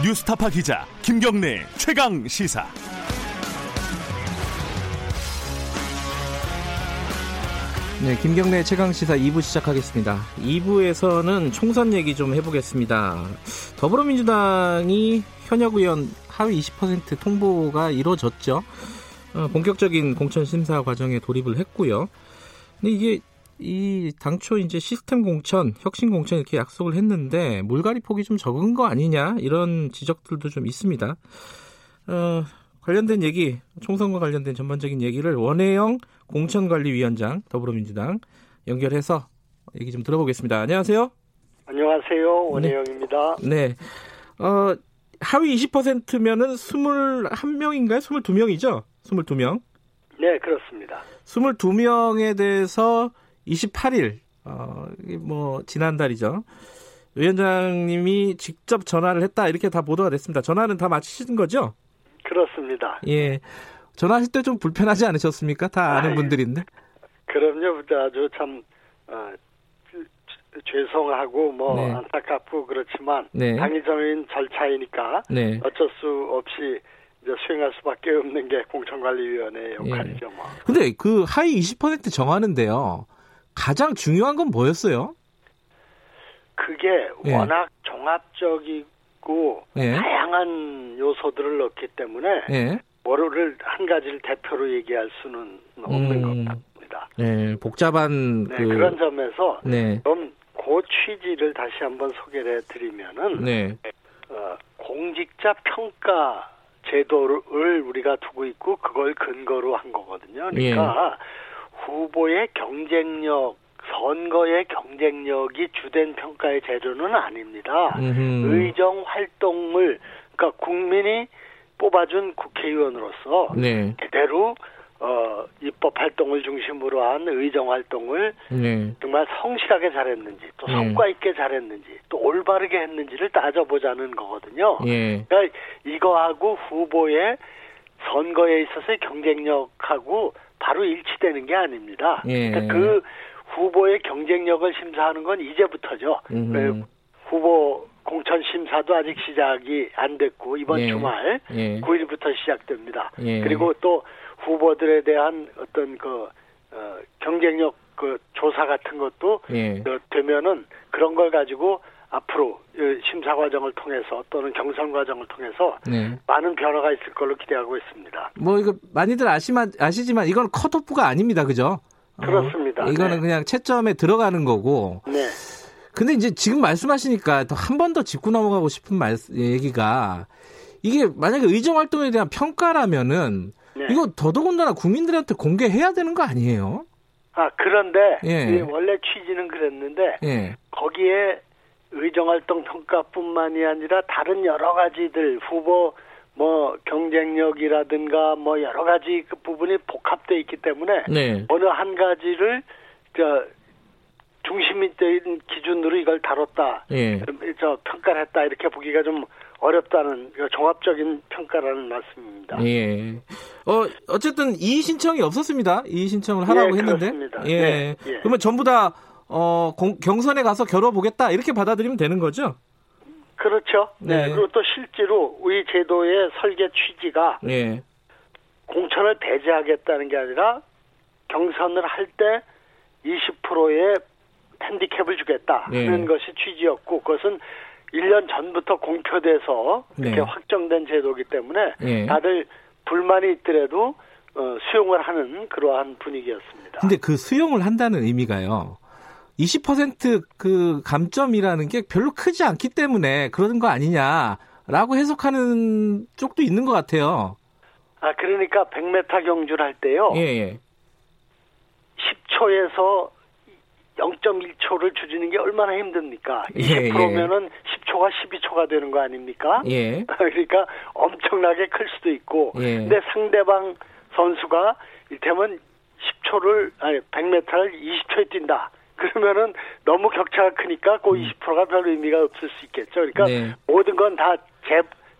뉴스타파 기자 김경래 최강 시사. 네, 김경래 최강 시사 2부 시작하겠습니다. 2부에서는 총선 얘기 좀 해보겠습니다. 더불어민주당이 현역 의원 하위 20% 통보가 이루어졌죠. 어, 본격적인 공천 심사 과정에 돌입을 했고요. 근데 이게 이 당초 이제 시스템 공천, 혁신 공천 이렇게 약속을 했는데 물갈이 폭이 좀 적은 거 아니냐 이런 지적들도 좀 있습니다. 어, 관련된 얘기, 총선과 관련된 전반적인 얘기를 원혜영 공천관리위원장 더불어민주당 연결해서 얘기 좀 들어보겠습니다. 안녕하세요. 안녕하세요. 원혜영입니다. 네. 어, 하위 20%면은 21명인가요? 22명이죠? 22명. 네, 그렇습니다. 22명에 대해서 28일, 어, 뭐, 지난달이죠. 위원장님이 직접 전화를 했다, 이렇게 다 보도가 됐습니다. 전화는 다 마치신 거죠? 그렇습니다. 예. 전화하실 때 좀 불편하지 않으셨습니까? 다 아는 아이, 분들인데. 그럼요. 아주 참, 어, 죄송하고 뭐 네. 안타깝고 그렇지만 네. 당위적인 절차이니까 네. 어쩔 수 없이 이제 수행할 수밖에 없는 게 공천관리위원회의 예. 역할이죠. 뭐. 근데 그 하위 20% 정하는데요. 가장 중요한 건 뭐였어요? 그게 예. 워낙 종합적이고 예. 다양한 요소들을 넣기 때문에 예. 뭐를 한 가지를 대표로 얘기할 수는 없는 음. 것 같습니다. 예, 복잡한 네, 그 그런 점에서 네. 그 취지를 다시 한번 소개를 해드리면은 네. 어, 공직자 평가 제도를 우리가 두고 있고 그걸 근거로 한 거거든요. 그러니까 후보의 경쟁력, 선거의 경쟁력이 주된 평가의 재료는 아닙니다. 음흠. 의정 활동을 그러니까 국민이 뽑아준 국회의원으로서 네. 제대로 어, 입법 활동을 중심으로 한 의정 활동을 네. 정말 성실하게 잘했는지 또 네. 성과 있게 잘했는지 또 올바르게 했는지를 따져보자는 거거든요. 예. 그러니까 이거하고 후보의 선거에 있어서의 경쟁력하고 바로 일치되는 게 아닙니다. 예. 그러니까 그 후보의 경쟁력을 심사하는 건 이제부터죠. 그 후보 공천 심사도 아직 시작이 안 됐고 이번 예. 주말 예. 9일부터 시작됩니다. 예. 그리고 또 후보들에 대한 어떤 그 어, 경쟁력 그 조사 같은 것도 예. 어, 되면은 그런 걸 가지고 앞으로 이 심사 과정을 통해서 또는 경선 과정을 통해서 네. 많은 변화가 있을 걸로 기대하고 있습니다. 뭐 이거 많이들 아시만 아시지만 이건 컷오프가 아닙니다. 그죠? 어, 그렇습니다. 이거는 네. 그냥 채점에 들어가는 거고. 네. 근데 이제 지금 말씀하시니까 또한번 더 짚고 넘어가고 싶은 말 얘기가 이게 만약에 의정 활동에 대한 평가라면은 네. 이거 더더군다나 국민들한테 공개해야 되는 거 아니에요? 아 그런데 예. 이 원래 취지는 그랬는데 예. 거기에 의정활동 평가뿐만이 아니라 다른 여러 가지들 후보 뭐 경쟁력이라든가 뭐 여러 가지 그 부분이 복합돼 있기 때문에 네. 어느 한 가지를 저 중심이 된 기준으로 이걸 다뤘다. 예. 저 평가를 했다 이렇게 보기가 좀 어렵다는 그 종합적인 평가라는 말씀입니다. 예. 어, 어쨌든 이의 신청이 없었습니다. 이의 신청을 하라고 예, 했는데. 그렇습니다. 예. 네, 예. 그러면 전부 다 어, 공- 경선에 가서 겨뤄보겠다 이렇게 받아들이면 되는 거죠? 그렇죠. 네. 네. 그리고 또 실제로 우리 제도의 설계 취지가 예. 공천을 배제하겠다는 게 아니라 경선을 할 때 20%의 핸디캡을 주겠다 하는 예. 것이 취지였고 그것은 1년 전부터 공표돼서 이렇게 네. 확정된 제도이기 때문에 예. 다들 불만이 있더라도 어, 수용을 하는 그러한 분위기였습니다. 근데 그 수용을 한다는 의미가요. 20%그 감점이라는 게 별로 크지 않기 때문에 그러는 거 아니냐라고 해석하는 쪽도 있는 것 같아요. 아 그러니까 100m 경주를 할 때요. 예, 예. 10초에서 0.1초를 줄이는 게 얼마나 힘듭니까? 예, 20%면은 10초가 12초가 되는 거 아닙니까? 예. 그러니까 엄청나게 클 수도 있고, 예. 근데 상대방 선수가 이를테면 10초를 아니 100m를 20초에 뛴다. 그러면은 너무 격차가 크니까 그 20%가 별 의미가 없을 수 있겠죠. 그러니까 음. 네. 모든 건 다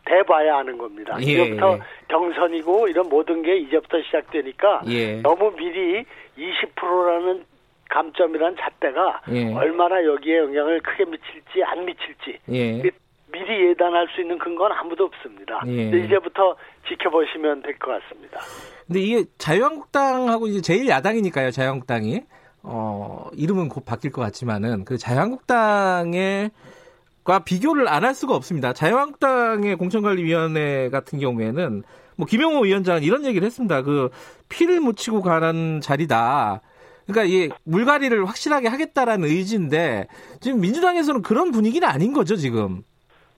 대봐야 하는 겁니다. 예, 이제부터 예. 경선이고 이런 모든 게 이제부터 시작되니까 예. 너무 미리 20%라는 감점이라는 잣대가 예. 얼마나 여기에 영향을 크게 미칠지 안 미칠지 예. 미- 미리 예단할 수 있는 근거는 아무도 없습니다. 예. 이제부터 지켜보시면 될 것 같습니다. 근데 이게 자유한국당하고 이제 제일 야당이니까요, 자유한국당이. 어, 이름은 곧 바뀔 것 같지만은 그 자유한국당의 과 비교를 안 할 수가 없습니다. 자유한국당의 공천관리위원회 같은 경우에는 뭐 김영호 위원장은 이런 얘기를 했습니다. 그 피를 묻히고 가는 자리다. 그러니까 이 물갈이를 확실하게 하겠다라는 의지인데 지금 민주당에서는 그런 분위기는 아닌 거죠 지금.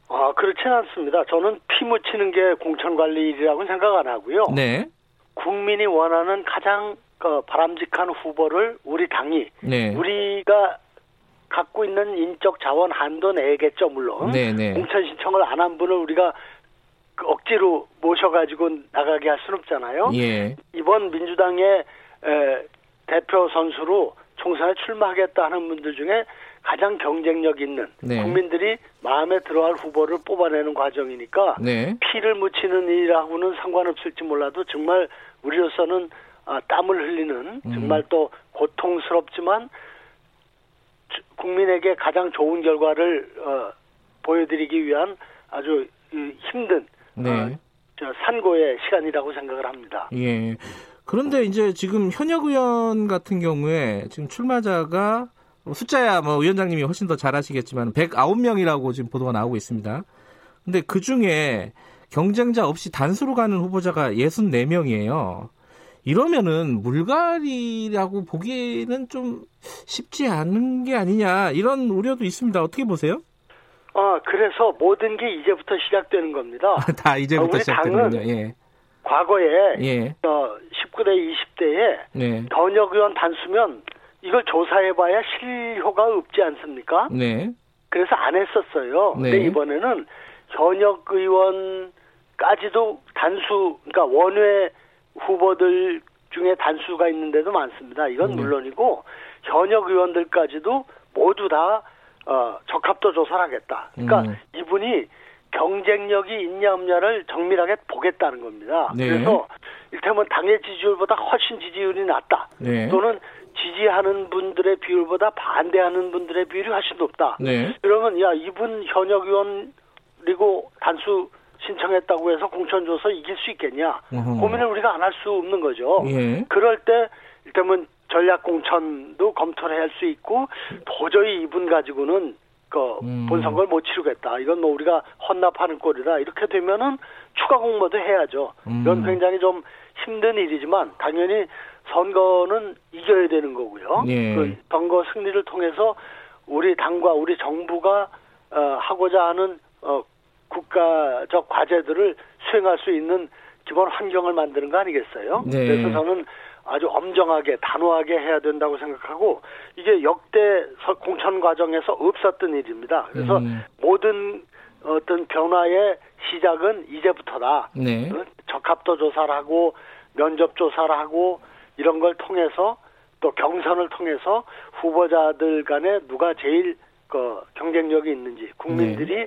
아 그렇지는 않습니다. 저는 피 묻히는 게 공천관리 일이라고 생각 안 하고요. 네. 국민이 원하는 가장 어, 바람직한 후보를 우리 당이 네. 우리가 갖고 있는 인적 자원 한도 내겠죠 물론 네, 네. 공천 신청을 안 한 분을 우리가 그 억지로 모셔가지고 나가게 할 수는 없잖아요. 예. 이번 민주당의 에, 대표 선수로 총선에 출마하겠다 하는 분들 중에 가장 경쟁력 있는 네. 국민들이 마음에 들어할 후보를 뽑아내는 과정이니까 네. 피를 묻히는 일하고는 상관없을지 몰라도 정말 우리로서는 아, 땀을 흘리는 음. 정말 또 고통스럽지만 주- 국민에게 가장 좋은 결과를 어, 보여드리기 위한 아주 이, 힘든 네. 어, 저 산고의 시간이라고 생각을 합니다. 예. 그런데 이제 지금 현역 의원 같은 경우에 지금 출마자가 숫자야 뭐 위원장님이 훨씬 더 잘 아시겠지만 109명이라고 지금 보도가 나오고 있습니다. 근데 그 중에 경쟁자 없이 단수로 가는 후보자가 64명이에요. 이러면은 물갈이라고 보기에는 좀 쉽지 않은 게 아니냐 이런 우려도 있습니다. 어떻게 보세요? 아 그래서 모든 게 이제부터 시작되는 겁니다. 다 이제부터 우리 시작되는군요. 당은 예. 과거에 예. 어, 19대, 20대에 네. 현역 의원 단수면 이걸 조사해봐야 실효가 없지 않습니까? 네. 그래서 안 했었어요. 네. 근데 이번에는 현역 의원까지도 단수, 그러니까 원외 후보들 중에 단수가 있는데도 많습니다. 이건 네. 물론이고 현역 의원들까지도 모두 다 어, 적합도 조사를 하겠다. 그러니까 음. 이분이 경쟁력이 있냐 없냐를 정밀하게 보겠다는 겁니다. 네. 그래서 일테면 당의 지지율보다 훨씬 지지율이 낮다. 네. 또는 지지하는 분들의 비율보다 반대하는 분들의 비율이 훨씬 높다. 네. 그러면 야 이분 현역 의원 그리고 단수 신청했다고 해서 공천 줘서 이길 수 있겠냐? 어허. 고민을 우리가 안 할 수 없는 거죠. 예. 그럴 때 일테면 전략 공천도 검토를 할 수 있고 도저히 이분 가지고는 그 음. 본선거를 못 치르겠다. 이건 뭐 우리가 헌납하는 꼴이다. 이렇게 되면은 추가 공모도 해야죠. 음. 이건 굉장히 좀 힘든 일이지만 당연히 선거는 이겨야 되는 거고요. 예. 그 선거 승리를 통해서 우리 당과 우리 정부가 어, 하고자 하는 어, 국가적 과제들을 수행할 수 있는 기본 환경을 만드는 거 아니겠어요? 네. 그래서 저는 아주 엄정하게 단호하게 해야 된다고 생각하고 이게 역대 서- 공천 과정에서 없었던 일입니다. 그래서 음. 모든 어떤 변화의 시작은 이제부터다. 네. 어? 적합도 조사를 하고 면접 조사를 하고 이런 걸 통해서 또 경선을 통해서 후보자들 간에 누가 제일 그 경쟁력이 있는지 국민들이 네.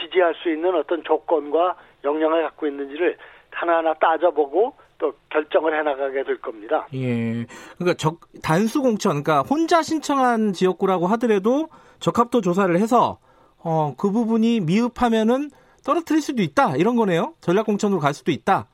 지지할 수 있는 어떤 조건과 역량을 갖고 있는지를 하나하나 따져보고 또 결정을 해나가게 될 겁니다. 예. 그러니까 적, 단수 공천, 그러니까 혼자 신청한 지역구라고 하더라도 적합도 조사를 해서 어, 그 부분이 미흡하면은 떨어뜨릴 수도 있다. 이런 거네요. 전략 공천으로 갈 수도 있다.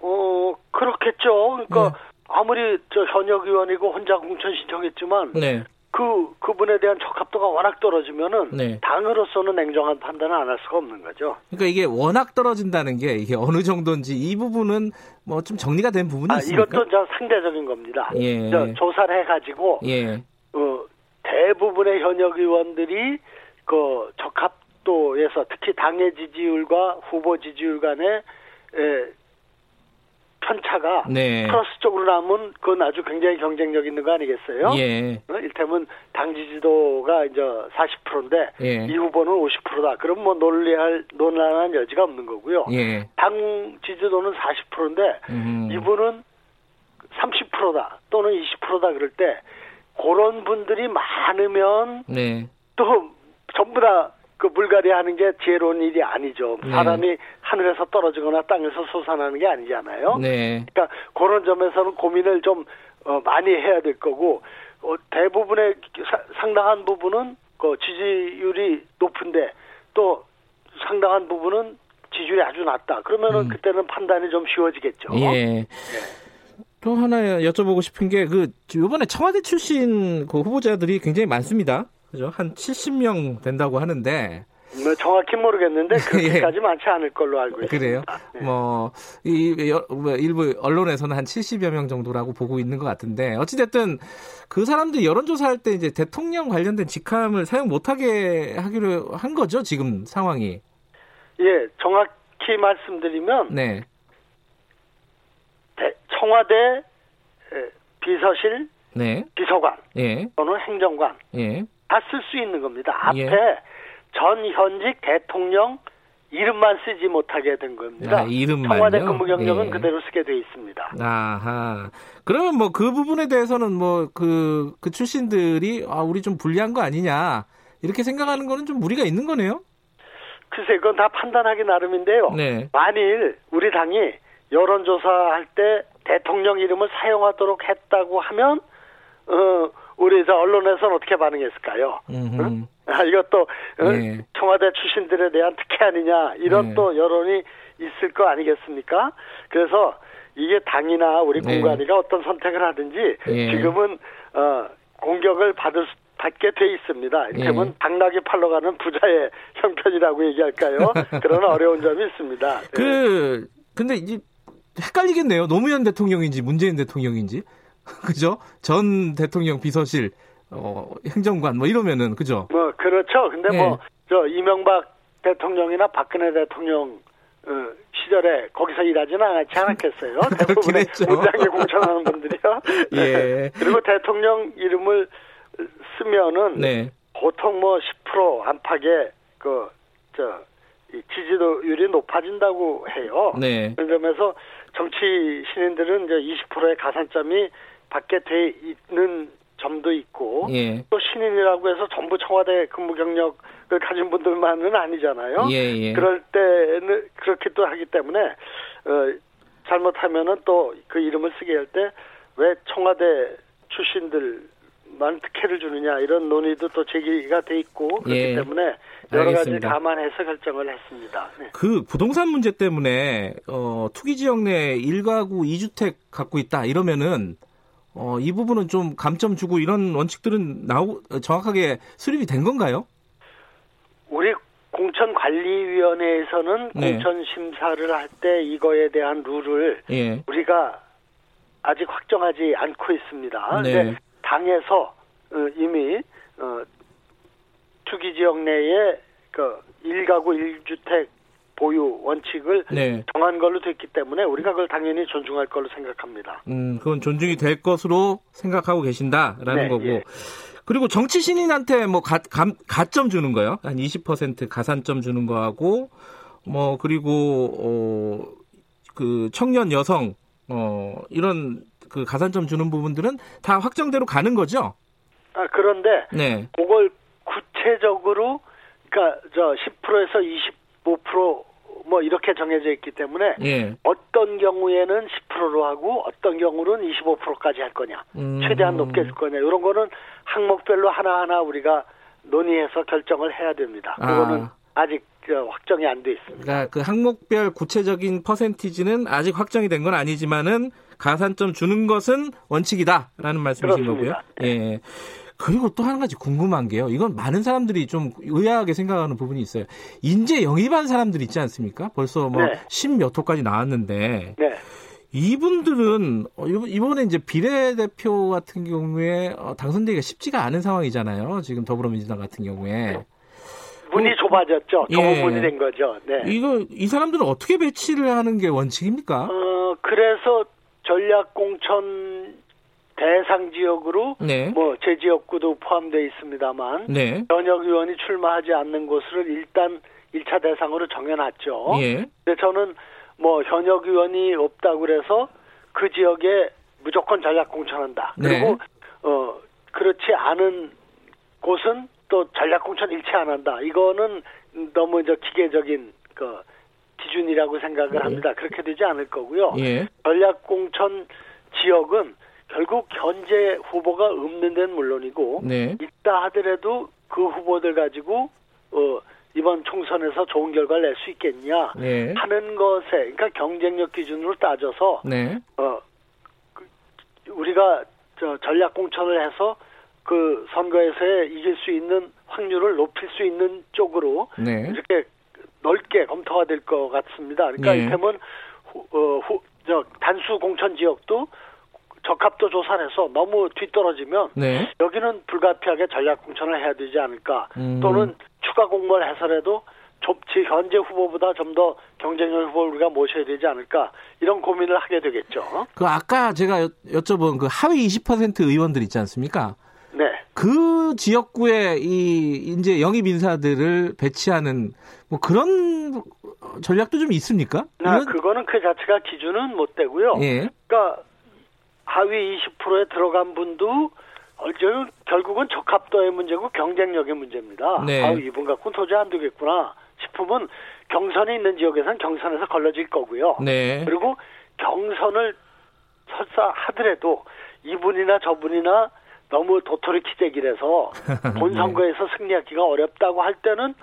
어 그렇겠죠. 그러니까 네. 아무리 저 현역 의원이고 혼자 공천 신청했지만 네. 그 그분에 대한 적합도가 워낙 떨어지면은 네. 당으로서는 냉정한 판단을 안 할 수가 없는 거죠. 그러니까 이게 워낙 떨어진다는 게 이게 어느 정도인지 이 부분은 뭐 좀 정리가 된 부분이 아 있습니까? 이것도 저 상대적인 겁니다. 예. 저 조사를 해가지고 예. 어, 대부분의 현역 의원들이 그 적합도에서 특히 당의 지지율과 후보 지지율 간의 에, 편차가 네. 플러스 쪽으로 나면 그건 아주 굉장히 경쟁력 있는 거 아니겠어요? 예. 어, 일테면 당 지지도가 이제 40%인데 예. 이 후보는 50%다. 그럼 뭐 논리할 논란한 여지가 없는 거고요. 예. 당 지지도는 40%인데 음. 이분은 30%다 또는 20%다 그럴 때 그런 분들이 많으면 네. 또 전부 다 그 물갈이 하는 게 지혜로운 일이 아니죠. 네. 사람이 하늘에서 떨어지거나 땅에서 솟아나는 게 아니잖아요. 네. 그러니까 그런 점에서는 고민을 좀 어, 많이 해야 될 거고 어, 대부분의 사- 상당한 부분은 그 지지율이 높은데 또 상당한 부분은 지지율이 아주 낮다. 그러면은 음. 그때는 판단이 좀 쉬워지겠죠. 예. 또 하나 여쭤보고 싶은 게 그 이번에 청와대 출신 그 후보자들이 굉장히 많습니다. 그죠? 한 70명 된다고 하는데 뭐 정확히 모르겠는데 예. 그렇게까지 많지 않을 걸로 알고 있습니다. 그래요? 네. 뭐, 이, 여- 뭐 일부 언론에서는 한 70여 명 정도라고 보고 있는 것 같은데, 어찌 됐든 그 사람들이 여론 조사할 때 이제 대통령 관련된 직함을 사용 못 하게 하기로 한 거죠, 지금 상황이. 예, 정확히 말씀드리면 네. 대- 청와대 에, 비서실 네. 비서관 예. 또는 행정관 예. 다 쓸 수 있는 겁니다. 앞에 예. 전 현직 대통령 이름만 쓰지 못하게 된 겁니다. 아, 이름만요? 청와대 근무 경력은 예. 그대로 쓰게 돼 있습니다. 아하. 그러면 뭐 그 부분에 대해서는 뭐 그, 그 출신들이 아, 우리 좀 불리한 거 아니냐. 이렇게 생각하는 거는 좀 무리가 있는 거네요? 글쎄 그건 다 판단하기 나름인데요. 네. 만일 우리 당이 여론조사할 때 대통령 이름을 사용하도록 했다고 하면 어, 우리 저 언론에서는 어떻게 반응했을까요? 응? 아, 이것도 어, 예. 청와대 출신들에 대한 특혜 아니냐 이런 예. 또 여론이 있을 거 아니겠습니까? 그래서 이게 당이나 우리 네. 공관위가 어떤 선택을 하든지 예. 지금은 어, 공격을 받을 수- 받게 돼 있습니다. 이를테면 예. 당나귀 팔러 가는 부자의 형편이라고 얘기할까요? 그런 어려운 점이 있습니다. 예. 그 근데 이제 헷갈리겠네요. 노무현 대통령인지 문재인 대통령인지 그죠? 전 대통령 비서실 어, 행정관 뭐 이러면은 그죠? 뭐 그렇죠. 근데 예. 뭐저 이명박 대통령이나 박근혜 대통령 어, 시절에 거기서 일하지는 않지 않았겠어요. 대부분의. 문장에 공천하는 분들이요. 예. 그리고 대통령 이름을 쓰면은 네. 보통 뭐 10% 안팎의 그저 지지도율이 높아진다고 해요. 네. 그런 점에서 정치 신인들은 이제 20%의 가산점이 받게 돼 있는 점도 있고 예. 또 신인이라고 해서 전부 청와대 근무 경력을 가진 분들만은 아니잖아요. 예, 예. 그럴 때는 그렇게 또 하기 때문에 어, 잘못하면은 또 그 이름을 쓰게 할 때 왜 청와대 출신들만 특혜를 주느냐 이런 논의도 또 제기가 돼 있고 그렇기 예. 때문에 여러 가지 알겠습니다. 감안해서 결정을 했습니다. 네. 그 부동산 문제 때문에 어, 투기 지역 내 1가구 2주택 갖고 있다 이러면은 어, 이 부분은 좀 감점 주고 이런 원칙들은 나오 정확하게 수립이 된 건가요? 우리 공천관리위원회에서는 네. 공천 심사를 할 때 이거에 대한 룰을 예. 우리가 아직 확정하지 않고 있습니다. 네. 근데 당에서 어, 이미 어, 투기 지역 내에 그 1가구 1주택 보유 원칙을 네. 정한 걸로 됐기 때문에 우리가 그걸 당연히 존중할 걸로 생각합니다. 음, 그건 존중이 될 것으로 생각하고 계신다라는 네, 거고. 예. 그리고 정치 신인한테 뭐 가, 감, 가점 주는 거요. 한 20% 가산점 주는 거하고 뭐 그리고 어, 그 청년 여성 어, 이런 그 가산점 주는 부분들은 다 확정대로 가는 거죠. 아, 그런데 네. 그걸 구체적으로 그러니까 저 10%에서 25%뭐 이렇게 정해져 있기 때문에 예. 어떤 경우에는 10%로 하고 어떤 경우는 25%까지 할 거냐 음. 최대한 높게 할 거냐 이런 거는 항목별로 하나하나 우리가 논의해서 결정을 해야 됩니다. 그거는 아. 직 확정이 안 돼 있습니다. 그러니까 그 항목별 구체적인 퍼센티지는 아직 확정이 된 건 아니지만은 가산점 주는 것은 원칙이다라는 말씀이신 그렇습니다. 거고요. 예. 그리고 또 한 가지 궁금한 게요. 이건 많은 사람들이 좀 의아하게 생각하는 부분이 있어요. 인재 영입한 사람들 있지 않습니까? 벌써 뭐 네. 십몇 호까지 나왔는데 네. 이분들은 어, 이번- 이번에 이제 비례대표 같은 경우에 어, 당선되기가 쉽지가 않은 상황이잖아요. 지금 더불어민주당 같은 경우에. 문이 좁아졌죠. 예. 좁은 문이 된 거죠. 네. 이거 이 사람들은 어떻게 배치를 하는 게 원칙입니까? 어 그래서 전략 공천 대상 지역으로 네. 뭐제 지역구도 포함되어 있습니다만 네. 현역 의원이 출마하지 않는 곳을 일단 1차 대상으로 정해놨죠. 예. 근데 저는 뭐 현역 의원이 없다고 그래서 그 지역에 무조건 전략 공천한다. 네. 그리고 어 그렇지 않은 곳은 또 전략 공천 일체 안 한다. 이거는 너무 저 기계적인 그 기준이라고 생각을 합니다. 그렇게 되지 않을 거고요. 예. 전략 공천 지역은 결국 현재 후보가 없는 데는 물론이고 네. 있다 하더라도 그 후보들 가지고 어 이번 총선에서 좋은 결과를 낼 수 있겠냐 네. 하는 것에 그러니까 경쟁력 기준으로 따져서 네. 어 그, 우리가 저 전략 공천을 해서 그 선거에서 이길 수 있는 확률을 높일 수 있는 쪽으로 네. 이렇게 넓게 검토가 될 것 같습니다. 그러니까 예. 이를테면 후, 어, 후, 저 단수 공천 지역도 적합도 조사해서 너무 뒤떨어지면 네. 여기는 불가피하게 전략 공천을 해야 되지 않을까 음. 또는 추가 공모를 해서라도 좀 지- 현재 후보보다 좀 더 경쟁력 후보를 우리가 모셔야 되지 않을까 이런 고민을 하게 되겠죠. 그 아까 제가 여, 여쭤본 그 하위 20% 의원들 있지 않습니까? 네. 그 지역구에 이 이제 영입 인사들을 배치하는 뭐 그런 전략도 좀 있습니까? 아, 그거는 그 자체가 기준은 못 되고요. 예. 그러니까 하위 20%에 들어간 분도 결국은 적합도의 문제고 경쟁력의 문제입니다. 네. 아, 이분 갖고 는 도저히 안 되겠구나 싶으면 경선이 있는 지역에서는 경선에서 걸러질 거고요. 네. 그리고 경선을 설사 하더라도 이분이나 저분이나 너무 도토리 키재기라서 본 선거에서 승리하기가 어렵다고 할 때는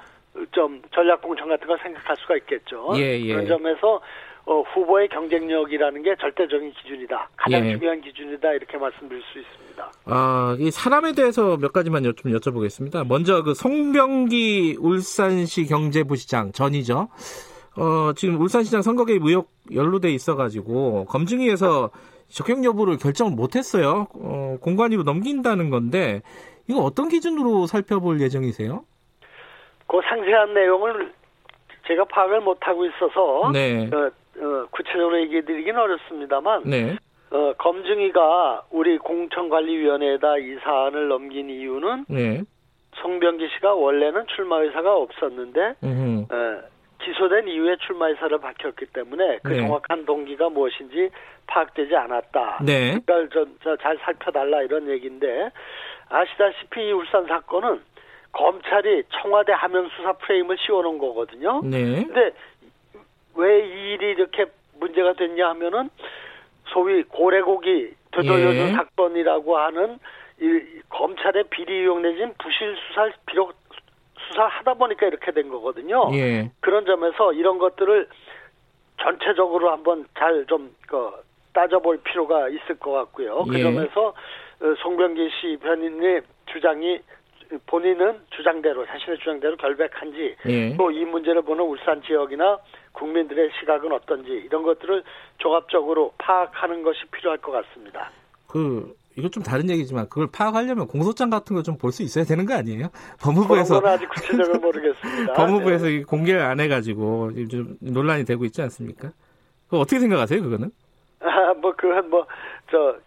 좀 전략 공천 같은 걸 생각할 수가 있겠죠. 예, 예. 그런 점에서 어, 후보의 경쟁력이라는 게 절대적인 기준이다. 가장 예. 중요한 기준이다. 이렇게 말씀드릴 수 있습니다. 아, 이 사람에 대해서 몇 가지만 여, 좀 여쭤보겠습니다. 먼저 그 송병기 울산시 경제부시장 전이죠. 어, 지금 울산시장 선거 개입 의혹 연루돼 있어가지고 검증위에서 적격 여부를 결정을 못했어요. 어, 공관위로 넘긴다는 건데 이거 어떤 기준으로 살펴볼 예정이세요? 그 상세한 내용을 제가 파악을 못하고 있어서 네. 어, 어, 구체적으로 얘기해 드리긴 어렵습니다만 네. 어, 검증위가 우리 공천관리위원회에다 이 사안을 넘긴 이유는 네. 송병기 씨가 원래는 출마 의사가 없었는데 음흠. 어, 기소된 이후에 출마 의사를 밝혔기 때문에 그 네. 정확한 동기가 무엇인지 파악되지 않았다. 네. 그걸 좀, 저잘 살펴달라 이런 얘기인데 아시다시피 이 울산 사건은 검찰이 청와대 하명 수사 프레임을 씌워놓은 거거든요. 네. 근데 왜 이 일이 이렇게 문제가 됐냐 하면은 소위 고래고기 되돌려준 예. 사건이라고 하는 이 검찰의 비리 이용 내진 부실 수사를 비록 수사하다 보니까 이렇게 된 거거든요. 예. 그런 점에서 이런 것들을 전체적으로 한번 잘좀 그, 따져볼 필요가 있을 것 같고요. 그 예. 점에서 어, 송병기 씨 변인의 주장이 본인은 주장대로 자신의 주장대로 결백한지 예. 또이 문제를 보는 울산 지역이나 국민들의 시각은 어떤지 이런 것들을 종합적으로 파악하는 것이 필요할 것 같습니다. 그 이거 좀 다른 얘기지만 그걸 파악하려면 공소장 같은 거 좀 볼 수 있어야 되는 거 아니에요? 법무부에서 건 아직 구체적으로 모르겠습니다. 법무부에서 네. 이 공개를 안 해가지고 좀 논란이 되고 있지 않습니까? 그 어떻게 생각하세요, 그거는? 아, 뭐 그건 뭐저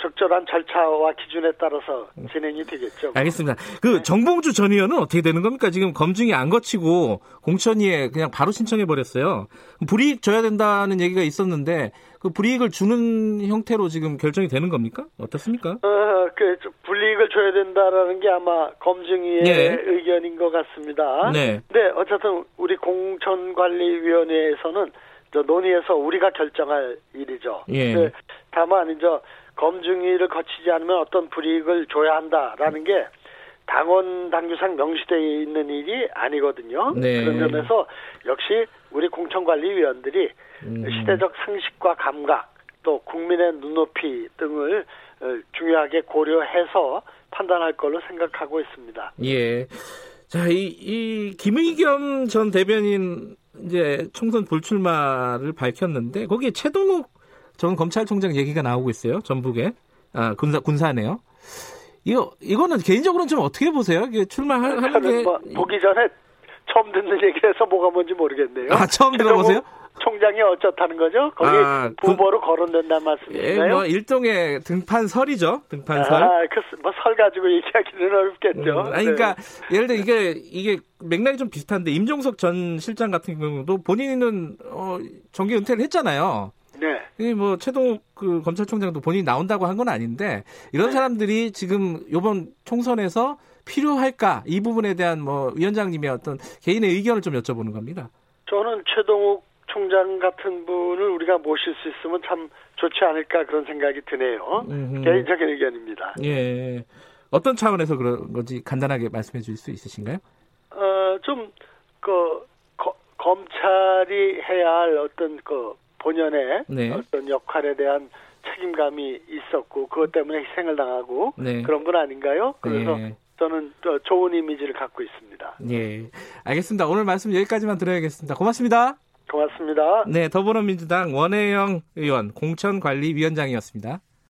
적절한 절차와 기준에 따라서 진행이 되겠죠. 알겠습니다. 그 정봉주 전 의원은 어떻게 되는 겁니까? 지금 검증이 안 거치고 공천위에 그냥 바로 신청해 버렸어요. 불이익 줘야 된다는 얘기가 있었는데 그 불이익을 주는 형태로 지금 결정이 되는 겁니까? 어떻습니까? 어, 그 불이익을 줘야 된다라는 게 아마 검증위의 예. 의견인 것 같습니다. 네. 근데 어쨌든 우리 공천관리위원회에서는 저 논의해서 우리가 결정할 일이죠. 예. 근데 다만 이제 검증위를 거치지 않으면 어떤 불이익을 줘야 한다라는 게 당원 당규상 명시되어 있는 일이 아니거든요. 네. 그런 점에서 역시 우리 공천관리위원들이 음. 시대적 상식과 감각 또 국민의 눈높이 등을 어, 중요하게 고려해서 판단할 걸로 생각하고 있습니다. 예. 자, 이, 이, 김의겸 전 대변인 이제 총선 불출마를 밝혔는데, 거기에 최동욱 전 검찰총장 얘기가 나오고 있어요. 전북에. 아, 군사, 군사네요. 이거, 이거는 개인적으로는 좀 어떻게 보세요? 이게 출마하는 게. 뭐 보기 전에 처음 듣는 얘기라서 뭐가 뭔지 모르겠네요. 아, 처음 들어보세요? 총장이 어쩌다는 거죠? 거기 아, 군- 후보로 거론된다는 예, 말씀이신가요? 뭐, 일종의 등판설이죠. 등판설. 아, 그뭐설 가지고 얘기하기는 어렵겠죠. 음, 아니, 그러니까 예를 들어 이게 이게 맥락이 좀 비슷한데 임종석 전 실장 같은 경우도 본인은 어, 정계 은퇴를 했잖아요. 네. 이뭐 최동욱 그 검찰총장도 본인이 나온다고 한 건 아닌데 이런 네. 사람들이 지금 이번 총선에서 필요할까 이 부분에 대한 뭐 위원장님의 어떤 개인의 의견을 좀 여쭤보는 겁니다. 저는 최동욱 총장 같은 분을 우리가 모실 수 있으면 참 좋지 않을까 그런 생각이 드네요. 음흠. 개인적인 의견입니다. 예. 어떤 차원에서 그런 건지 간단하게 말씀해 주실 수 있으신가요? 어, 좀 그 거- 검찰이 해야 할 어떤 그 본연의 네. 어떤 역할에 대한 책임감이 있었고 그것 때문에 희생을 당하고 네. 그런 분 아닌가요? 그래서 네. 저는 또 좋은 이미지를 갖고 있습니다. 예. 알겠습니다. 오늘 말씀 여기까지만 들어야겠습니다. 고맙습니다. 고맙습니다. 네, 더불어민주당 원혜영 의원 공천관리위원장이었습니다.